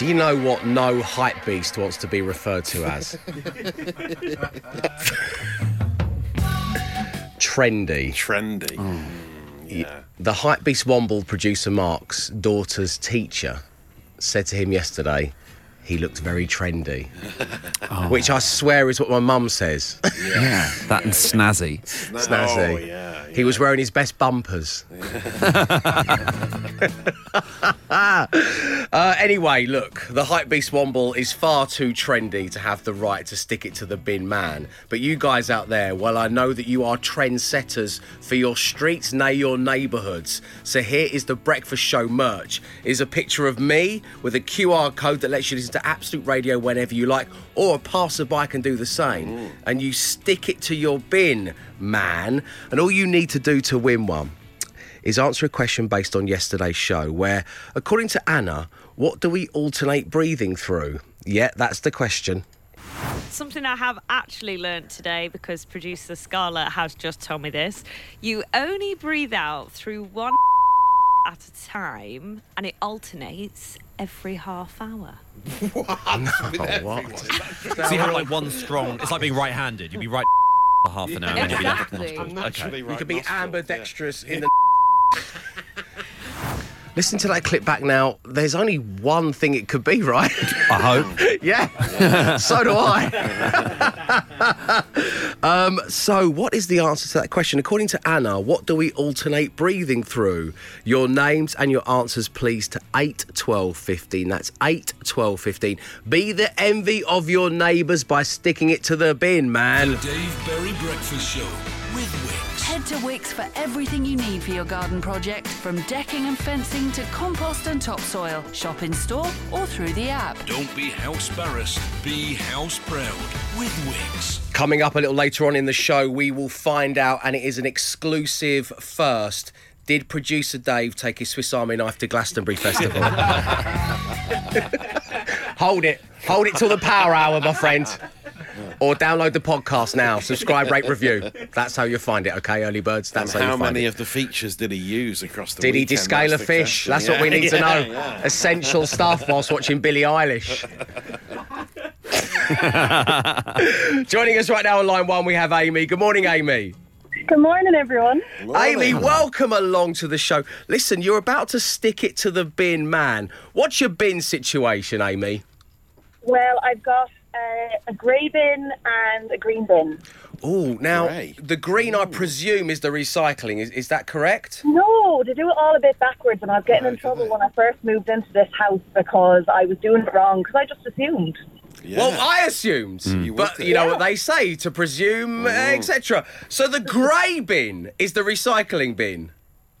Do you know what no hype beast wants to be referred to as? Trendy. Trendy. Oh. Yeah. The hype beast Womble producer Mark's daughter's teacher said to him yesterday he looked very trendy. Which I swear is what my mum says. Yeah, that and snazzy. Snazzy. Oh, yeah, He was wearing his best bumpers. uh, anyway, look, the Hypebeast Womble is far too trendy to have the right to stick it to the bin man. But you guys out there, well, I know that you are trendsetters for your streets, nay, your neighbourhoods. So here is the Breakfast Show merch. Is a picture of me with a QR code that lets you listen to Absolute Radio whenever you like, or a passerby can do the same. And you stick it to your bin, man. And all you need to do to win one is answer a question based on yesterday's show where, according to Anna, what do we alternate breathing through? Yeah, that's the question. Something I have actually learnt today because producer Scarlett has just told me this. You only breathe out through one at a time and it alternates every half hour. Oh, what? So you have like one strong. It's like being right-handed. You'd be right for half an hour. and then you'd be left Exactly. nostrils. Okay. right You could be nostril, ambidextrous in the. Listen to that clip back now. There's only one thing it could be, right? I hope. yeah, so do I. um, so, what is the answer to that question? According to Anna, what do we alternate breathing through? Your names and your answers, please, to 8, 12, 15. That's 8, 12, 15. Be the envy of your neighbours by sticking it to the bin, man. Dave Berry Breakfast Show with Wickes. Head to Wickes for everything you need for your garden project, from decking and fencing to compost and topsoil. Shop in store or through the app. Don't be house embarrassed, be house proud with Wickes. Coming up a little later on in the show, we will find out, and it is an exclusive first. Did producer Dave take his Swiss Army knife to Glastonbury Festival? Hold it. Hold it till the power hour, my friend. Or download the podcast now. Subscribe, rate, review. That's how you find it, okay, early birds? That's And how, how you find many it. of the features did he use across the Did he descale a That's the fish? question. That's what we Yeah, need to know. yeah, yeah. Essential stuff whilst watching Billie Eilish. Joining us right now on line one, we have Amy. Good morning, Amy. Good morning, everyone. Amy, welcome along to the show. Listen, you're about to stick it to the bin man. What's your bin situation, Amy? Well, I've got uh, a grey bin and a green bin. Oh, now Grey. the green, I presume, is the recycling. Is, is that correct? No, they do it all a bit backwards, and I was getting in trouble when I first moved into this house because I was doing it wrong because I just assumed. Yeah. Well, I assumed, You but would you know do. what they say to presume, etc. So the grey bin is the recycling bin.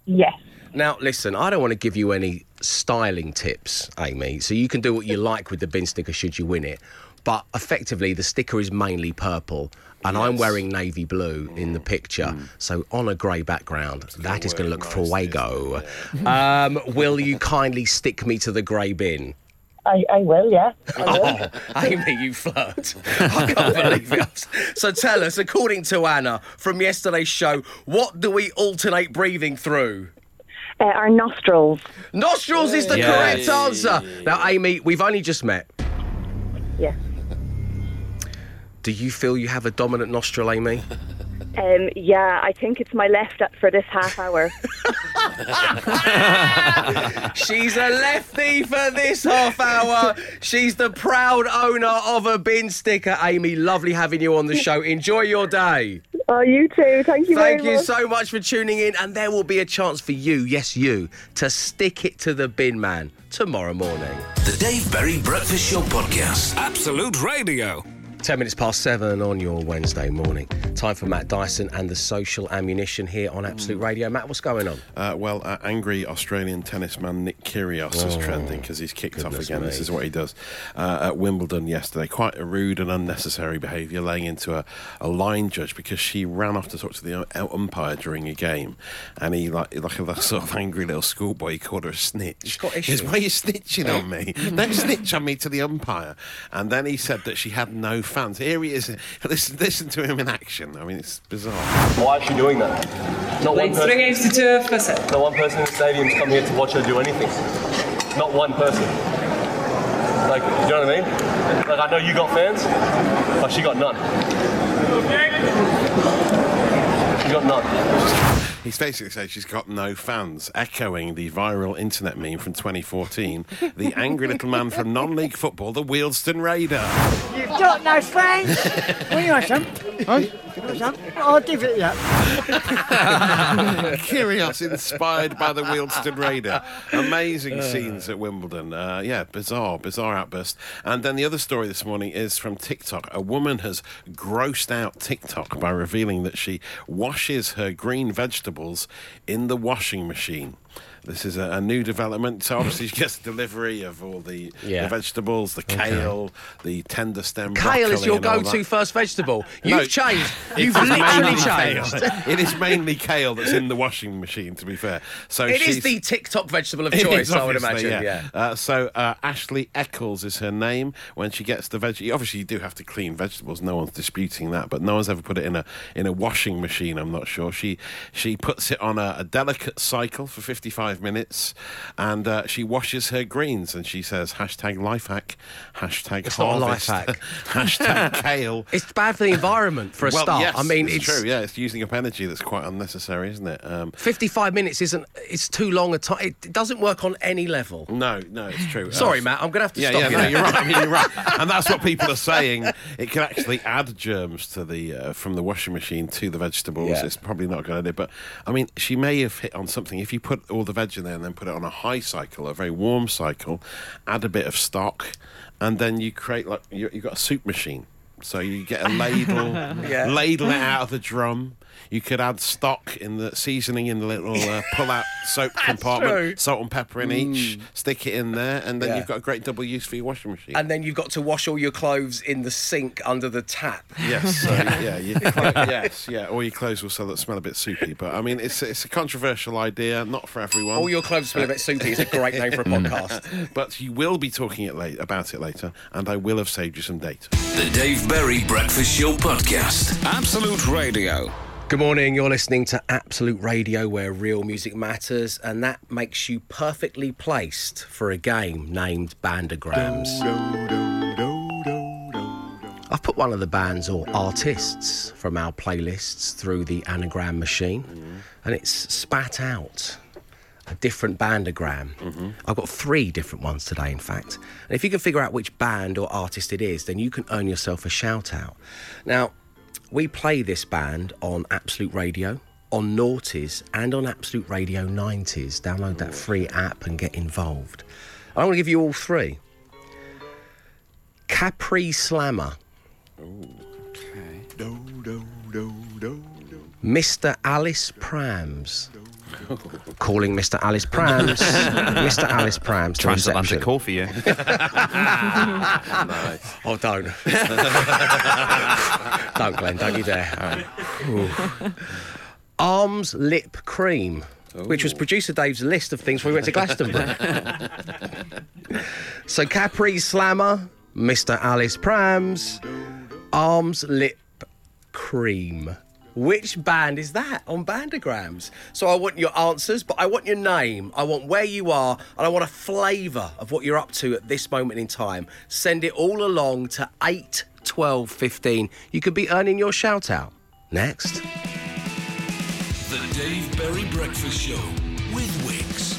Yes. Now, listen, I don't want to give you any styling tips, Amy, so you can do what you like with the bin sticker should you win it. But effectively, the sticker is mainly purple, and I'm wearing navy blue in the picture. So, on a grey background, that is going to look nicely, fuego. Um, will you kindly stick me to the grey bin? I, I will, yeah. I will. Oh, Amy, you flirt. I can't believe it. So tell us, according to Anna from yesterday's show, what do we alternate breathing through? Uh, our nostrils. Nostrils is the Yeah. correct answer. Now, Amy, we've only just met. Yes. Do you feel you have a dominant nostril, Amy? Um, yeah, I think it's my left for this half hour. She's a lefty for this half hour. She's the proud owner of a bin sticker. Amy, lovely having you on the show. Enjoy your day. oh, you too. Thank you Thank very you much. so much for tuning in, and there will be a chance for you, yes, you, to stick it to the bin man tomorrow morning. The Dave Berry Breakfast Show podcast. Absolute Radio. 10 minutes past seven on your Wednesday morning. Time for Matt Dyson and the social ammunition here on Absolute Radio. Matt, what's going on? Uh, well, uh, angry Australian tennis man Nick Kyrgios is trending because he's kicked off Oh, again. This is what he does uh, at Wimbledon yesterday. Quite a rude and unnecessary behaviour, laying into a, a line judge because she ran off to talk to the umpire during a game, and he like like a sort of angry little schoolboy he called her a snitch. got He goes, "Why are you snitching on me? Don't snitch on me to the umpire." And then he said that she had no fans. Here he is. Listen, listen to him in action. I mean, it's bizarre. Why is she doing that? Not one, Played three person, games to two first not one person in the stadium's come here to watch her do anything. Not one person. Like, you know what I mean? Like, I know you got fans, but she got none. She got none. He's basically saying she's got no fans, echoing the viral internet meme from 2014, the angry little man from non-league football, the Wealdstone Raider. You've got no friends. what you want some? Huh? Some? I'll give it you. Kyrgios, inspired by the Wealdstone Raider. Amazing scenes at Wimbledon. Uh, yeah, bizarre, bizarre outburst. And then the other story this morning is from TikTok. A woman has grossed out TikTok by revealing that she washes her green vegetables in the washing machine. This is a, a new development. So obviously she gets delivery of all the, Yeah. the vegetables, the kale, the tender stem Kale is your go-to first vegetable. You've changed. You've literally changed. It is mainly kale that's in the washing machine, to be fair. So It is the TikTok vegetable of choice, is, I would imagine. Yeah. Uh, so uh, Ashley Eccles is her name. When she gets the veg, obviously you do have to clean vegetables. No one's disputing that, but no one's ever put it in a in a washing machine. I'm not sure. She she puts it on a, a delicate cycle for 55 minutes, and uh, she washes her greens. And she says hashtag life hack, hashtag It's not a life harvest, hack. hashtag kale. It's bad for the environment for a well, start. yes, I mean, it's, it's, true. Yeah, it's using up energy that's quite unnecessary, isn't it? Um, 55 minutes isn't. It's too long a time. It doesn't work on any level. no, no, it's true. Sorry, Uh, Matt. I'm going to have to Yeah, stop yeah, you no, you're right. I mean, you're right, and that's what people are saying. It can actually add germs to the uh, from the washing machine to the vegetables. Yeah. It's probably not a good idea, but I mean, she may have hit on something. If you put all the veg in there and then put it on a high cycle, a very warm cycle, add a bit of stock, and then you create like you, you've got a soup machine. So you get a ladle, ladle it out of the drum. You could add stock in the seasoning in the little uh, pull-out soap compartment, true. salt and pepper in each. Stick it in there, and then Yeah. you've got a great double use for your washing machine. And then you've got to wash all your clothes in the sink under the tap. yes, so, yeah, you, yes, yeah. All your clothes will sell- smell a bit soupy, but I mean, it's it's a controversial idea, not for everyone. All your clothes smell a bit soupy is a great name for a podcast. but you will be talking it late, about it later, and I will have saved you some data. The Dave Berry Breakfast Show Podcast. Absolute Radio. Good morning. You're listening to Absolute Radio, where real music matters, and that makes you perfectly placed for a game named Bandagrams. I've put one of the bands or artists from our playlists through the anagram machine, and it's spat out a different bandagram. I've got three different ones today, in fact. And if you can figure out which band or artist it is, then you can earn yourself a shout out. Now, we play this band on Absolute Radio, on Naughties, and on Absolute Radio 90s. Download that free app and get involved. I'm going to give you all three Capri Slammer. Mr. Alice Prams. Calling Mr. Alice Prams. Mr. Alice Prams. to Transatlantic call for you. Oh, don't. don't, Glenn. Don't you dare. Ooh. Arms Lip Cream, which was producer Dave's list of things when we went to Glastonbury. so Capri Slammer, Mr. Alice Prams, Arms Lip Cream. Which band is that on Bandagrams? So I want your answers, but I want your name. I want where you are, and I want a flavour of what you're up to at this moment in time. Send it all along to 8 12 15. You could be earning your shout out. Next. The Dave Berry Breakfast Show.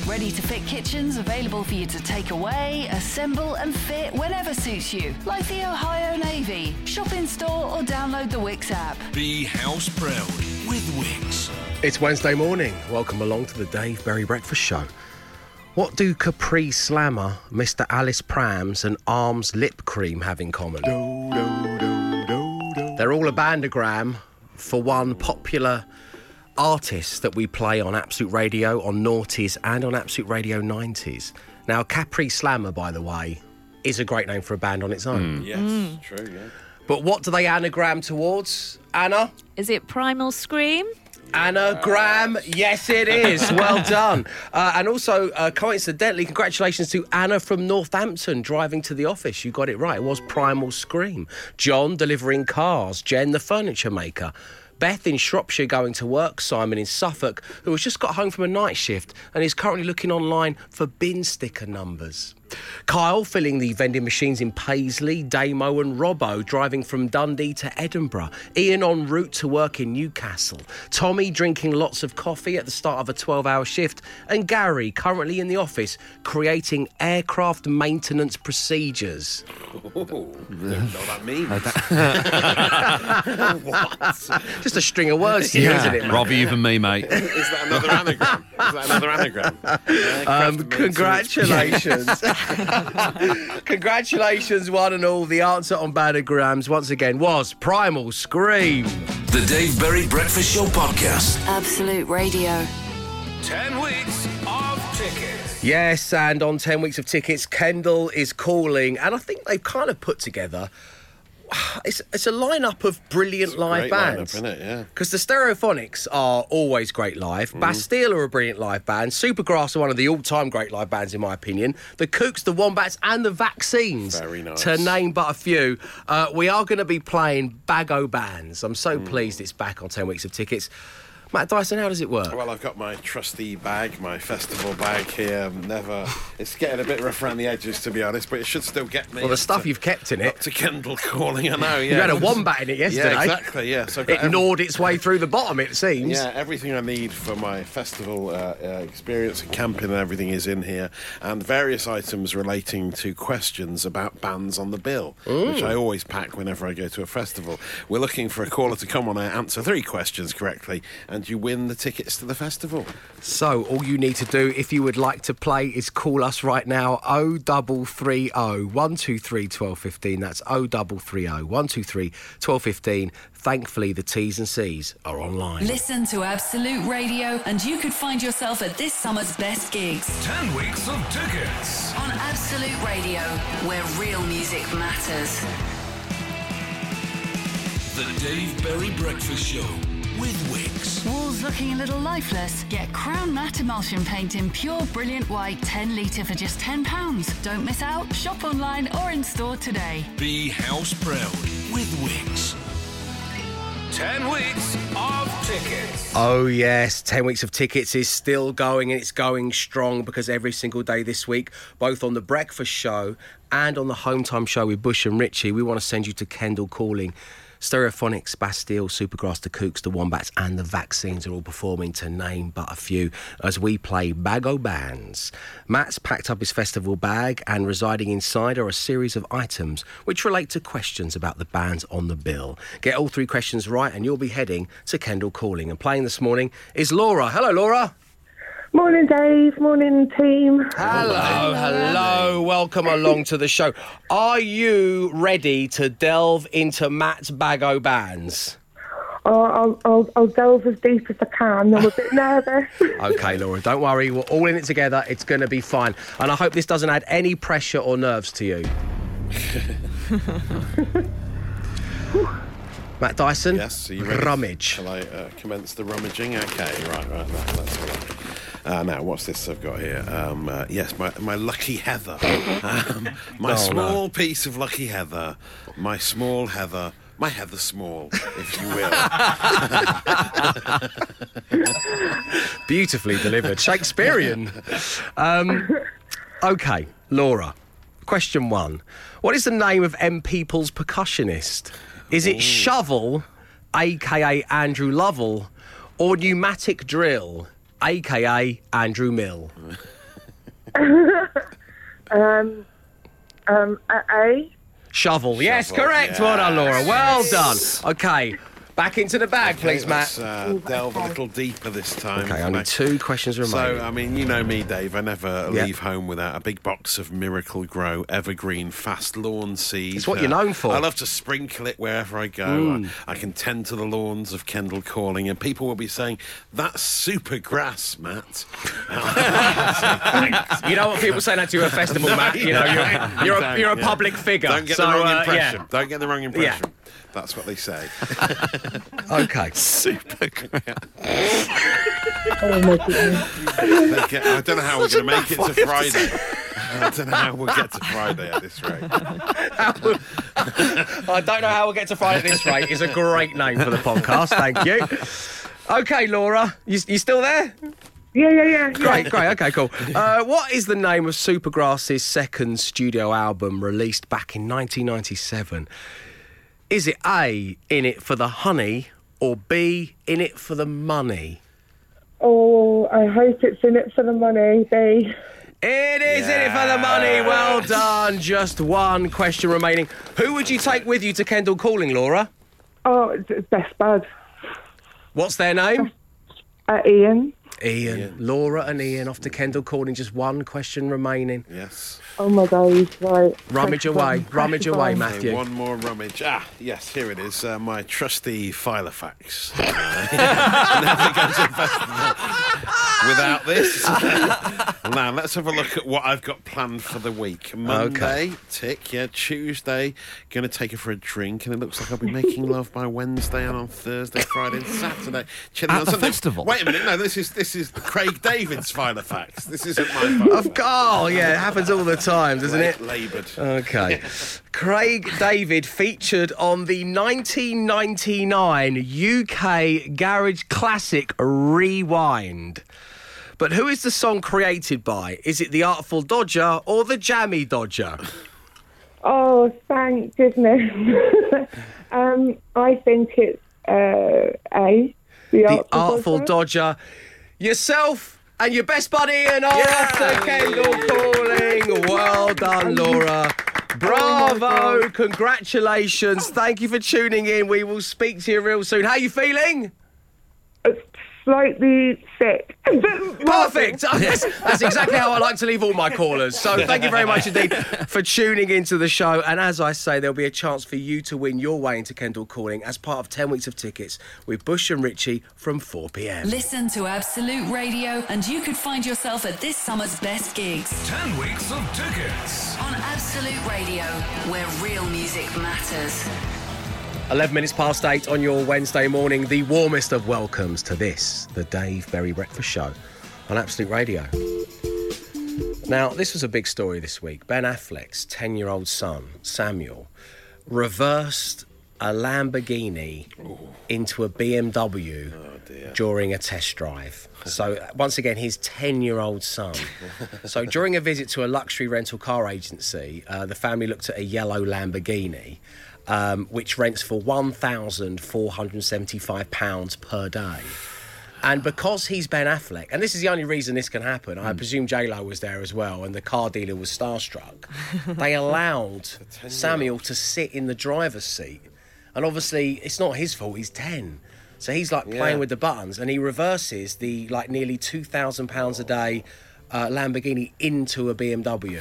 Ready to fit kitchens available for you to take away, assemble, and fit whenever suits you. Like the Ohio Navy. Shop in store or download the Wickes app. Be house proud with Wickes. It's Wednesday morning. Welcome along to the Dave Berry Breakfast Show. What do Capri Slammer, Mr. Alice Prams, and Arms Lip Cream have in common? They're all a bandagram for one popular artist that we play on Absolute Radio, on Naughties, and on Absolute Radio 90s. Now, Capri Slammer, by the way, is a great name for a band on its own. Yes, true. Yeah. But what do they anagram towards? Anna? Is it Primal Scream? Anagram, yes, it is. Well done. Uh, and also, uh, coincidentally, congratulations to Anna from Northampton driving to the office. You got it right. It was Primal Scream. John delivering cars. Jen, the furniture maker. Beth in Shropshire going to work. Simon in Suffolk, who has just got home from a night shift and is currently looking online for bin sticker numbers. Kyle filling the vending machines in Paisley, Damo and Robbo driving from Dundee to Edinburgh. Ian en route to work in Newcastle. Tommy drinking lots of coffee at the start of a 12 hour shift. And Gary currently in the office creating aircraft maintenance procedures. Don't know what that means. what? Just a string of words here, not it, mate? Rather you than me, mate. Is that another anagram? Is that another anagram? Um, congratulations. congratulations, one and all. The answer on Banagrams, once again, was Primal Scream. The Dave Berry Breakfast Show podcast. Absolute Radio. 10 weeks of tickets. Yes, and on 10 weeks of tickets, Kendal is calling, and I think they've kind of put together. It's, it's a lineup of brilliant live lineup, bands. isn't it? Yeah. Because the Stereophonics are always great live. Bastille are a brilliant live band. Supergrass are one of the all-time great live bands, in my opinion. The Kooks, the Wombats, and the Vaccines, Very nice. to name but a few. Uh, we are going to be playing Bago Bands. I'm so pleased it's back on 10 weeks of tickets. Matt Dyson, how does it work? Well, I've got my trusty bag, my festival bag here. Never. It's getting a bit rough around the edges, to be honest, but it should still get me. Well, the stuff to- you've kept in it. to Kendal calling. I know. Yeah. You had a wombat in it yesterday. Yeah, exactly. Yeah. So It every- gnawed its way through the bottom, it seems. Yeah, everything I need for my festival uh, uh, experience and camping and everything is in here, and various items relating to questions about bands on the bill, which I always pack whenever I go to a festival. We're looking for a caller to come on and answer three questions correctly, and you win the tickets to the festival. So all you need to do, if you would like to play, is call us right now. O double three O oh, one two three twelve fifteen. That's O double three O one two three twelve fifteen. Thankfully, the T's and C's are online. Listen to Absolute Radio, and you could find yourself at this summer's best gigs 10 weeks of tickets. on Absolute Radio, where real music matters. The Dave Berry Breakfast Show with Wickes. Walls looking a little lifeless? Get Crown Matte Emulsion Paint in pure brilliant white 10 litre for just £10. Don't miss out. Shop online or in store today. Be house proud with Wickes. 10 weeks of tickets. Oh, yes. 10 weeks of tickets is still going and it's going strong because every single day this week, both on the breakfast show and on the home time show with Bush and Richie, we want to send you to Kendal Calling. Stereophonics, Bastille, Supergrass, the Kooks, the Wombats, and the Vaccines are all performing, to name but a few, as we play Bago Bands. Matt's packed up his festival bag, and residing inside are a series of items which relate to questions about the bands on the bill. Get all three questions right, and you'll be heading to Kendal Calling. And playing this morning is Laura. Hello, Laura. Morning, Dave. Morning, team. Hello, hello. Welcome along to the show. Are you ready to delve into Matt's Bago bands? Oh, I'll, I'll, I'll delve as deep as I can. I'm a bit nervous. Okay, Laura, don't worry. We're all in it together. It's going to be fine. And I hope this doesn't add any pressure or nerves to you. Matt Dyson? Yes, are you ready? Rummage. Shall I uh, commence the rummaging? Okay, right, right, that, that's all right. Uh, now, what's this I've got here? Um, uh, yes, my, my lucky heather. Um, my Oh, no. small piece of lucky heather. My small heather. My heather small, if you will. Beautifully delivered. Shakespearean. Um, okay, Laura. Question one. What is the name of M People's percussionist? Is it Shovel, aka Andrew Lovell, or Pneumatic Drill, aka Andrew Mill? Um, um, a, a. Shovel. Yes, Shovel, correct. Well done, Laura. Well done. Okay, back into the bag, please, Let's Matt. uh, delve a little deeper this time. Okay, only Matt. two questions remaining. So, I mean, you know me, Dave. I never Yeah. leave home without a big box of Miracle-Gro Evergreen Fast Lawn Seed. It's what you're known for. I love to sprinkle it wherever I go. Mm. I, I can tend to the lawns of Kendal Calling, and people will be saying, That's super grass, Matt. you don't want people saying that to you at a festival, Matt. You know, you're, you're, a, you're a Yeah. public figure. Don't get so, the wrong uh, impression. yeah. Don't get the wrong impression. That's what they say. Okay. super grass. My goodness. They get- I don't know how we're going to make it to Friday. I don't know how we'll get to Friday at this rate. I don't know how we'll get to Friday at this rate. Is a great name for the podcast. Thank you. Okay, Laura, you, you still there? Yeah, yeah, yeah. Great, great. Okay, cool. Uh, what is the name of Supergrass's second studio album released back in 1997? Is it A, In It for the Honey, or B, In It for the Money? Oh, I hope it's in it for the money, B. It is in it for the money. Well done. Just one question remaining. Who would you take with you to Kendal Calling, Laura? Oh, it's it's best bud. What's their name? Uh, Ian. Ian. Laura and Ian off to Kendal Calling. Just one question remaining. Yes. Oh my God! right. Rummage Pressure away. bomb, Rummage pressure away. Matthew. Okay, one more rummage. Ah, yes, here it is. Uh, my trusty Filofax. Never goes without this. now, let's have a look at what I've got planned for the week. Monday, tick, yeah. Tuesday, going to take her for a drink, and it looks like I'll be making love by Wednesday, and on Thursday, Friday, and Saturday. Chilling At on the Sunday. festival? Wait a minute, no, this is this is Craig David's Filofax. This isn't my. Of course. Oh, yeah, it happens all the time, doesn't it? Laboured. Okay. Craig David featured on the 1999 UK Garage Classic Rewind. But who is the song created by? Is it the Artful Dodger or the Jammy Dodger? Oh, thank goodness. um, I think it's uh, A. The, The Artful Dodger. Yourself and your best buddy Ian are off to Kendal Calling. Well done, Laura. Bravo! Congratulations! Thank you for tuning in. We will speak to you real soon. How are you feeling? Slightly sick. Perfect. That's, that's exactly how I like to leave all my callers. So thank you very much indeed for tuning into the show. And as I say, there'll be a chance for you to win your way into Kendal Calling as part of 10 weeks of tickets with Bush and Richie from 4 p.m. Listen to Absolute Radio, and you could find yourself at this summer's best gigs 10 weeks of tickets. on Absolute Radio, where real music matters. 11 minutes past 8 on your Wednesday morning. The warmest of welcomes to this, the Dave Berry Breakfast Show on Absolute Radio. Now, this was a big story this week. Ben Affleck's 10 year old son, Samuel, reversed a Lamborghini into a BMW during a test drive. So, once again, his 10 year old son. so, during a visit to a luxury rental car agency, uh, the family looked at a yellow Lamborghini. Um, which rents for £1,475 per day. And because he's Ben Affleck, and this is the only reason this can happen, I presume J Lo was there as well, and the car dealer was starstruck. they allowed Samuel to sit in the driver's seat, and obviously it's not his fault. He's ten, so he's like playing Yeah. with the buttons, and he reverses the like nearly two thousand pounds a day uh, Lamborghini into a BMW,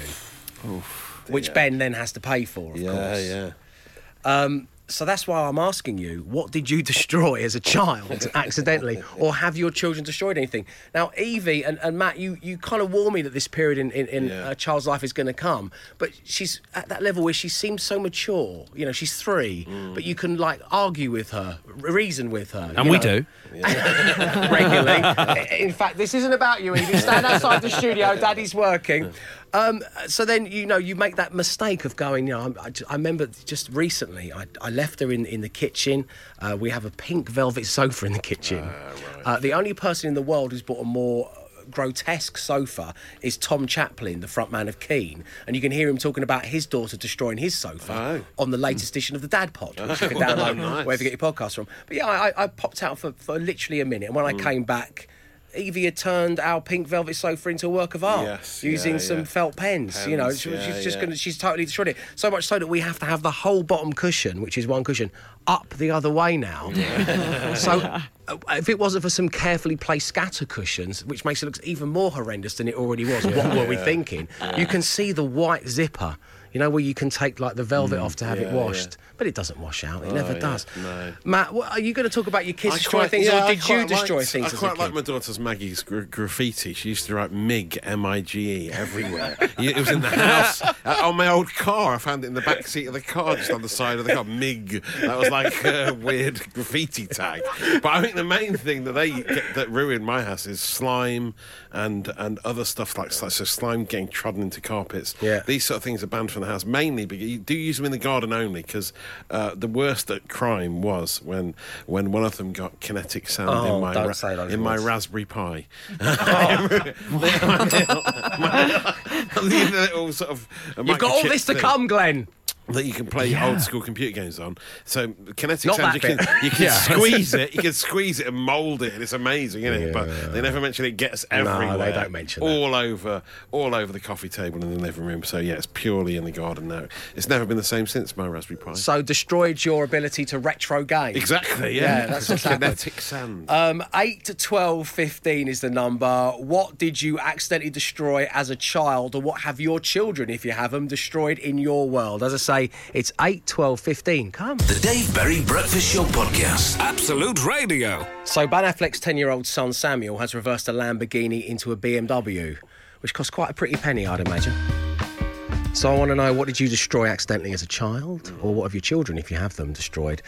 which Ben then has to pay for. Of Yeah, course. yeah. Um, so that's why I'm asking you, what did you destroy as a child accidentally, or have your children destroyed anything? Now, Evie and, and Matt, you, you kind of warn me that this period in, in, in Yeah. a child's life is going to come, but she's at that level where she seems so mature. You know, she's three, but you can like argue with her, reason with her. And we know, do. regularly. In fact, this isn't about you, Evie. Stand outside the studio. Daddy's working. Um, so then, you know, you make that mistake of going, you know, I'm- I, remember just recently, I, I left her in, in the kitchen. Uh, we have a pink velvet sofa in the kitchen. uh, the only person in the world who's bought a more grotesque sofa is Tom Chaplin, the frontman of Keane, and you can hear him talking about his daughter destroying his sofa on the latest edition of the Dad Pod, which you can download nice. wherever you get your podcast from. But yeah, I, I popped out for, for literally a minute, and when I came back. Evie had turned our pink velvet sofa into a work of art Yes, using yeah, some yeah. felt pens. you know, she- yeah, she's just to, she's totally destroyed it. So much so that we have to have the whole bottom cushion, which is one cushion, up the other way now. so uh, if it wasn't for some carefully placed scatter cushions, which makes it look even more horrendous than it already was, what were we thinking? You can see the white zipper. You know where you can take like the velvet off to have it Mm, yeah, washed, but it doesn't wash out. It never yeah, does. no. Matt, what, are you going to talk about your kids I destroying quite- things, yeah, or did you destroy liked- things I quite like my daughter's Maggie's gra- graffiti. She used to write MIG, M-I-G-E, everywhere. it was in the house. Uh, on my old car, I found it in the back seat of the car, just on the side of the car. MIG. That was like a weird graffiti tag. But I think the main thing that they get, that ruined my house is slime and and other stuff like so slime getting trodden into carpets. Yeah. These sort of things are banned from the house, mainly because you do use them in the garden only because uh, the worst at crime was when when one of them got kinetic sand Oh, in my those in my. Raspberry Pi. the little sort of You've got all this to thing come, Glenn. That you can play old school computer games on. So kinetic Not sand, you can, you can Yeah. squeeze it, you can squeeze it and mould it, and it's amazing, isn't it? But they never mention it gets No, they everywhere. don't mention that. all over, all over the coffee table in the living room. So yeah, it's purely in the garden now. It's never been the same since my Raspberry Pi. So destroyed your ability to retro game. exactly, Yeah, yeah. that's what's kinetic sand. Um, 8 to 12, 15 is the number. What did you accidentally destroy as a child, or what have your children, if you have them, destroyed in your world? As I say, it's 8, 12, 15. Come. The Dave Berry Breakfast Show Podcast. Absolute Radio. So, Ben Affleck's 10 year old son Samuel has reversed a Lamborghini into a BMW, which cost quite a pretty penny, I'd imagine. So, I want to know what did you destroy accidentally as a child, or what have your children, if you have them, destroyed?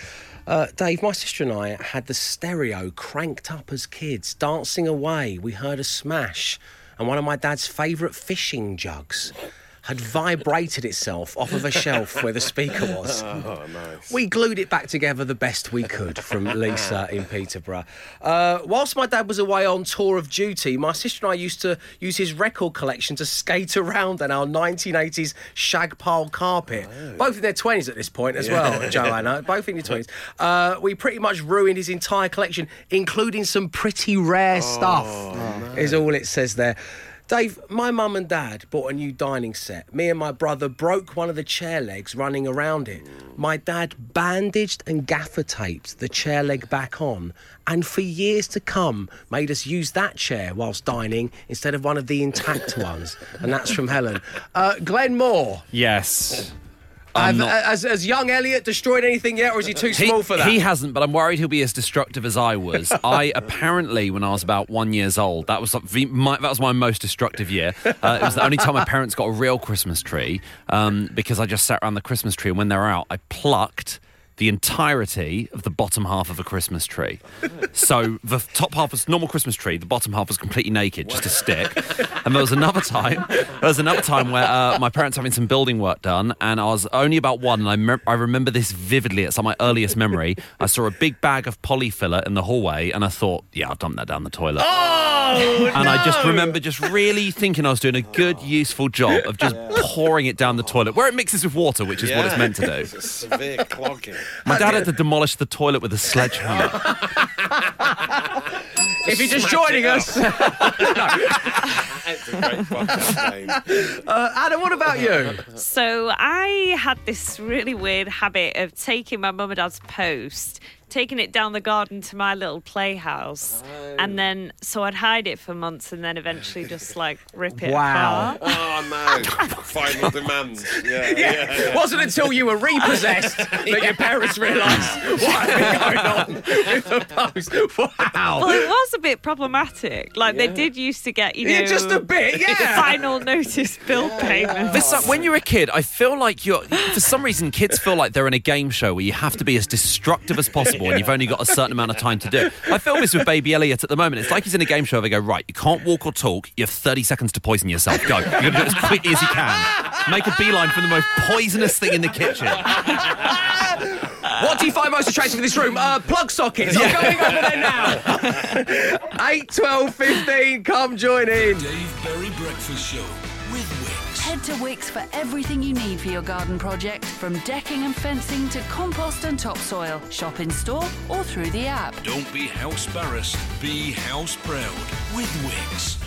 Uh, Dave, my sister and I had the stereo cranked up as kids, dancing away. We heard a smash, and one of my dad's favourite fishing jugs had vibrated itself off of a shelf where the speaker was. oh, nice. We glued it back together the best we could from Lisa in Peterborough. Uh, whilst my dad was away on tour of duty, my sister and I used to use his record collection to skate around on our 1980s shag pile carpet. Both in their 20s at this point as well, Joanna. Both in your 20s. Uh, we pretty much ruined his entire collection, including some pretty rare stuff, is all it says there. Dave, my mum and dad bought a new dining set. Me and my brother broke one of the chair legs running around it. My dad bandaged and gaffer taped the chair leg back on, and for years to come, made us use that chair whilst dining instead of one of the intact ones. And that's from Helen. Uh, Glenn Moore, Yes. Have, not- has, has young Elliot destroyed anything yet, or is he too He, small for that? he hasn't, but I'm worried he'll be as destructive as I was. I apparently, when I was about one years old, that was my, that was my most destructive year. Uh, it was the only time my parents got a real Christmas tree um, because I just sat around the Christmas tree, and when they were out, I plucked the entirety of the bottom half of a Christmas tree. So the top half was normal Christmas tree, the bottom half was completely naked, just a stick. And there was another time, there was another time where uh, my parents having some building work done, and I was only about one, and I, mem- I remember this vividly. It's like my earliest memory. I saw a big bag of polyfiller in the hallway, and I thought, yeah, I'll dump that down the toilet. Oh, and I just remember just really thinking I was doing a good, useful job of just pouring it down the toilet, where it mixes with water, which is what it's meant to do. It's a severe clogging. My dad had to demolish the toilet with a sledgehammer. if you're just joining us, It's a great podcast name. uh, Adam, what about you? So I had this really weird habit of taking my mum and dad's post, taking it down the garden to my little playhouse, and oh. then so I'd hide it for months and then eventually just like rip it Wow. apart. Oh no! Final demands. Yeah, yeah. Yeah, yeah. wasn't until you were repossessed that your parents realised what had been going on with the post. Wow. Well, it was a bit problematic. Like they did used to get, you know, Yeah, just a bit, yeah. final notice bill payments. This, like, when you're a kid, I feel like you're. For some reason, kids feel like they're in a game show where you have to be as destructive as possible, and you've only got a certain amount of time to do. it. I feel this with Baby Elliot at the moment. It's like he's in a game show. Where they go right. You can't walk or talk. You have 30 seconds to poison yourself. Go. You're gonna do it as quickly as you can. Make a beeline for the most poisonous thing in the kitchen. What do you find most attractive in this room? Uh, plug sockets. I'm going over there now. 8, 12, 15, come join in. Dave Berry Breakfast Show with Wickes. Head to Wickes for everything you need for your garden project, from decking and fencing to compost and topsoil. Shop in store or through the app. Don't be house embarrassed, be house proud with Wickes.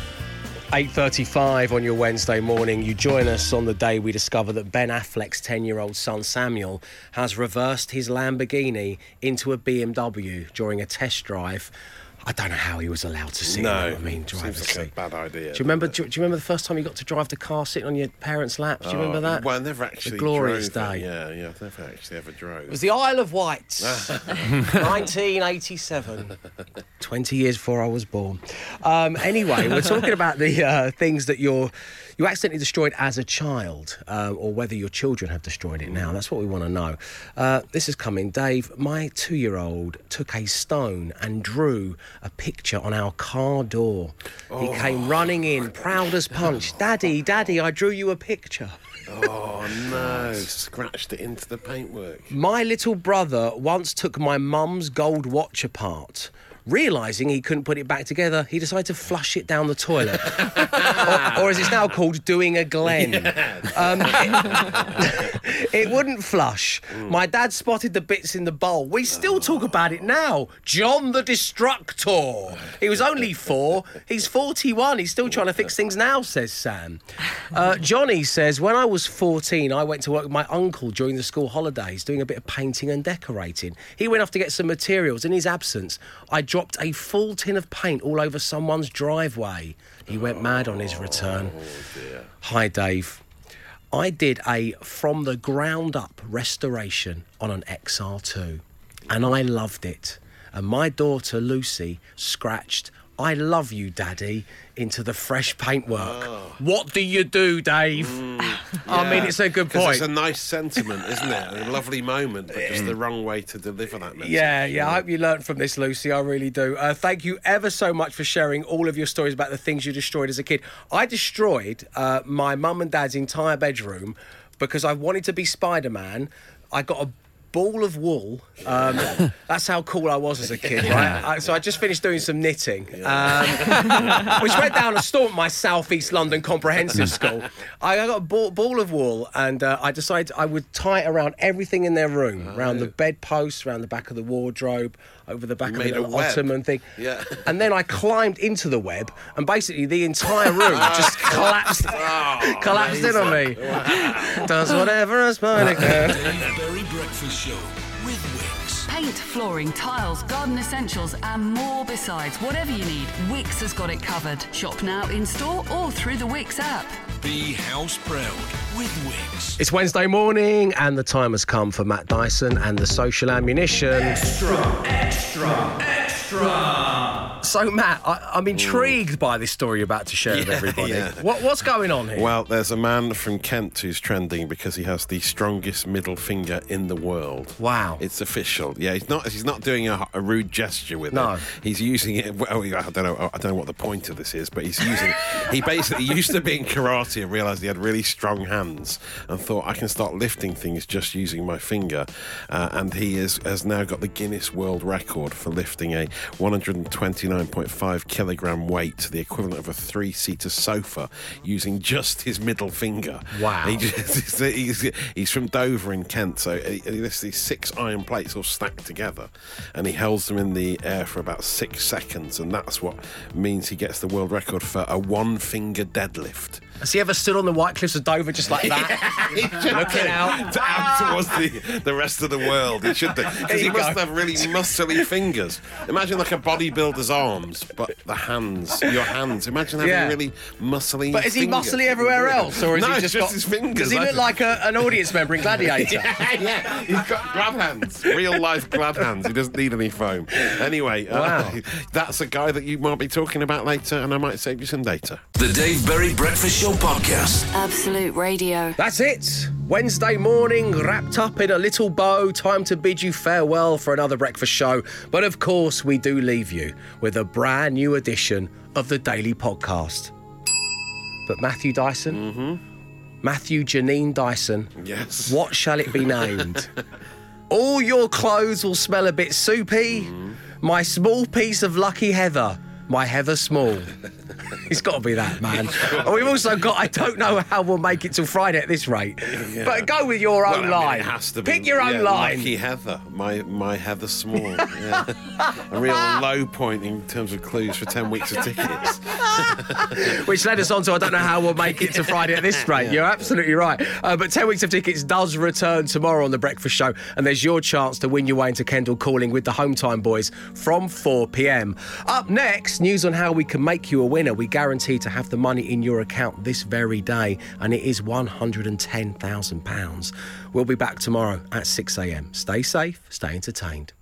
8.35 on your Wednesday morning. You join us on the day we discover that Ben Affleck's 10-year-old son Samuel has reversed his Lamborghini into a BMW during a test drive. I don't know how he was allowed to sit No, in it. I mean, driver's seems like a seat. bad idea. Do you remember? Do, do you remember the first time you got to drive the car sitting on your parents' laps? Do you remember Oh, that? Well, I never actually the glorious drove day. it. Yeah, yeah, I've never actually ever drove. It was the Isle of Wight, 1987. 20 years before I was born. Um, anyway, we're talking about the uh, things that you're, you accidentally destroyed as a child, um, or whether your children have destroyed it now. That's what we want to know. Uh, this is coming. Dave, my two year old took a stone and drew a picture on our car door. He came running in, proud as punch. Daddy, Daddy, I drew you a picture. Oh no! Scratched it into the paintwork. My little brother once took my mum's gold watch apart. Realising he couldn't put it back together, he decided to flush it down the toilet. or, or as it's now called, doing a Glenn. Um, it, it wouldn't flush. My dad spotted the bits in the bowl. We still talk about it now. John the Destructor. He was only four. He's 41. He's still trying to fix things now, says Sam. Uh, Johnny says, When I was 14, I went to work with my uncle during the school holidays doing a bit of painting and decorating. He went off to get some materials. In his absence, I dropped a full tin of paint all over someone's driveway. He went mad on his oh, return. Hi, Dave. I did a from the ground up restoration on an XR2 and I loved it. And my daughter Lucy scratched I love you, Daddy, into the fresh paintwork. Oh. What do you do, Dave? Hmm. I mean, it's a good point. It's a nice sentiment, isn't it? A lovely moment, but just the wrong way to deliver that message. Yeah, yeah. I hope you learned from this, Lucy. I really do. Uh, thank you ever so much for sharing all of your stories about the things you destroyed as a kid. I destroyed uh, my mum and dad's entire bedroom because I wanted to be Spider Man. I got a ball of wool. Um, that's how cool I was as a kid, right? I, so I just finished doing some knitting, um, which went down a storm at my southeast London comprehensive school. I got a ball, ball of wool, and uh, I decided I would tie it around everything in their room, around the bedposts, around the back of the wardrobe, over the back You of the little ottoman thing. Yeah. And then I climbed into the web, and basically the entire room just collapsed, Oh, collapsed in on me. Does whatever a spider can. Dave Berry Breakfast Show with Wickes. Paint, flooring, tiles, garden essentials, and more besides. Whatever you need, Wickes has got it covered. Shop now in store or through the Wickes app. Be house proud with Wickes. It's Wednesday morning, and the time has come for Matt Dyson and the social ammunition. So, Matt, I, I'm intrigued by this story you're about to share with everybody. yeah. What, what's going on here? Well, there's a man from Kent who's trending because he has the strongest middle finger in the world. Wow. It's official. Yeah, he's not. He's not doing a, a rude gesture with No. it. He's using it. Well, I don't know. I don't know what the point of this is, but he's using. he basically used to be in karate and realised he had really strong hands and thought I can start lifting things just using my finger. Uh, and he is has now got the Guinness World Record for lifting a 129.5 kilogram weight, the equivalent of a three-seater sofa, using just his middle finger. Wow. He just, he's, he's from Dover in Kent, so he, he these six iron plates all stacked together, and he holds them in the air for about six seconds, and that's what means he gets the world record for a one-finger deadlift. Has he ever stood on the White Cliffs of Dover just like that? Looking out. to out towards the, the rest of the world. He should do because he must go. have really muscly fingers. Imagine like a bodybuilder's arms, but the hands, your hands. Imagine having Yeah. really muscly. But is he fingers. muscly everywhere else, or is no, he it's just, just got his fingers? Does he I look like a, an audience member in Gladiator? yeah, yeah. He's got grab hands, real life grab hands. He doesn't need any foam. Anyway, uh, Wow. that's a guy that you might be talking about later, and I might save you some data. The Dave Berry Breakfast Show podcast. Absolute Radio. That's it. Wednesday morning, wrapped up in a little bow. Time to bid you farewell for another breakfast show. But of course, we do leave you with a brand new edition of the Daily Podcast. But Matthew Dyson, mm-hmm. Matthew Janine Dyson, Yes. what shall it be named? All your clothes will smell a bit soupy. Mm-hmm. My small piece of lucky heather, my heather small. it's got to be that, man. And we've also got, I don't know how we'll make it till Friday at this rate. But go with your Well, own I mean, line. it has to be. Pick your own yeah, line. Lucky Heather, my my Heather Small. Yeah. a real low point in terms of clues for ten weeks of tickets. Which led us on to I don't know how we'll make it to Friday at this rate. You're absolutely right. Uh, but 10 weeks of tickets does return tomorrow on The Breakfast Show, and there's your chance to win your way into Kendal Calling with the Home Time Boys from 4 pm. Up next, news on how we can make you a winner. We guarantee to have the money in your account this very day, and it is £110,000. We'll be back tomorrow at 6 am. Stay safe, stay entertained.